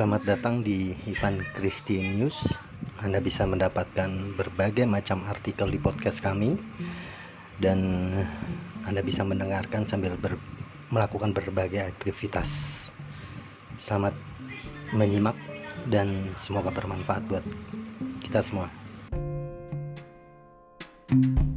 Selamat datang di Ivan Christie News. Anda bisa mendapatkan berbagai macam artikel di podcast kami dan Anda bisa mendengarkan sambil ber, melakukan berbagai aktivitas. Selamat menyimak dan semoga bermanfaat buat kita semua. thank you